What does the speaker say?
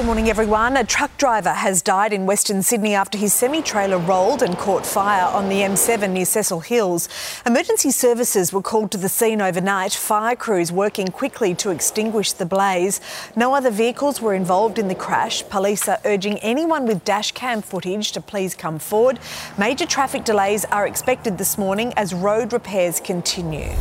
Good morning, everyone. A truck driver has died in Western Sydney after his semi trailer rolled and caught fire on the M7 near Cecil Hills. Emergency services were called to the scene overnight, fire crews working quickly to extinguish the blaze. No other vehicles were involved in the crash. Police are urging anyone with dashcam footage to please come forward. Major traffic delays are expected this morning as road repairs continue.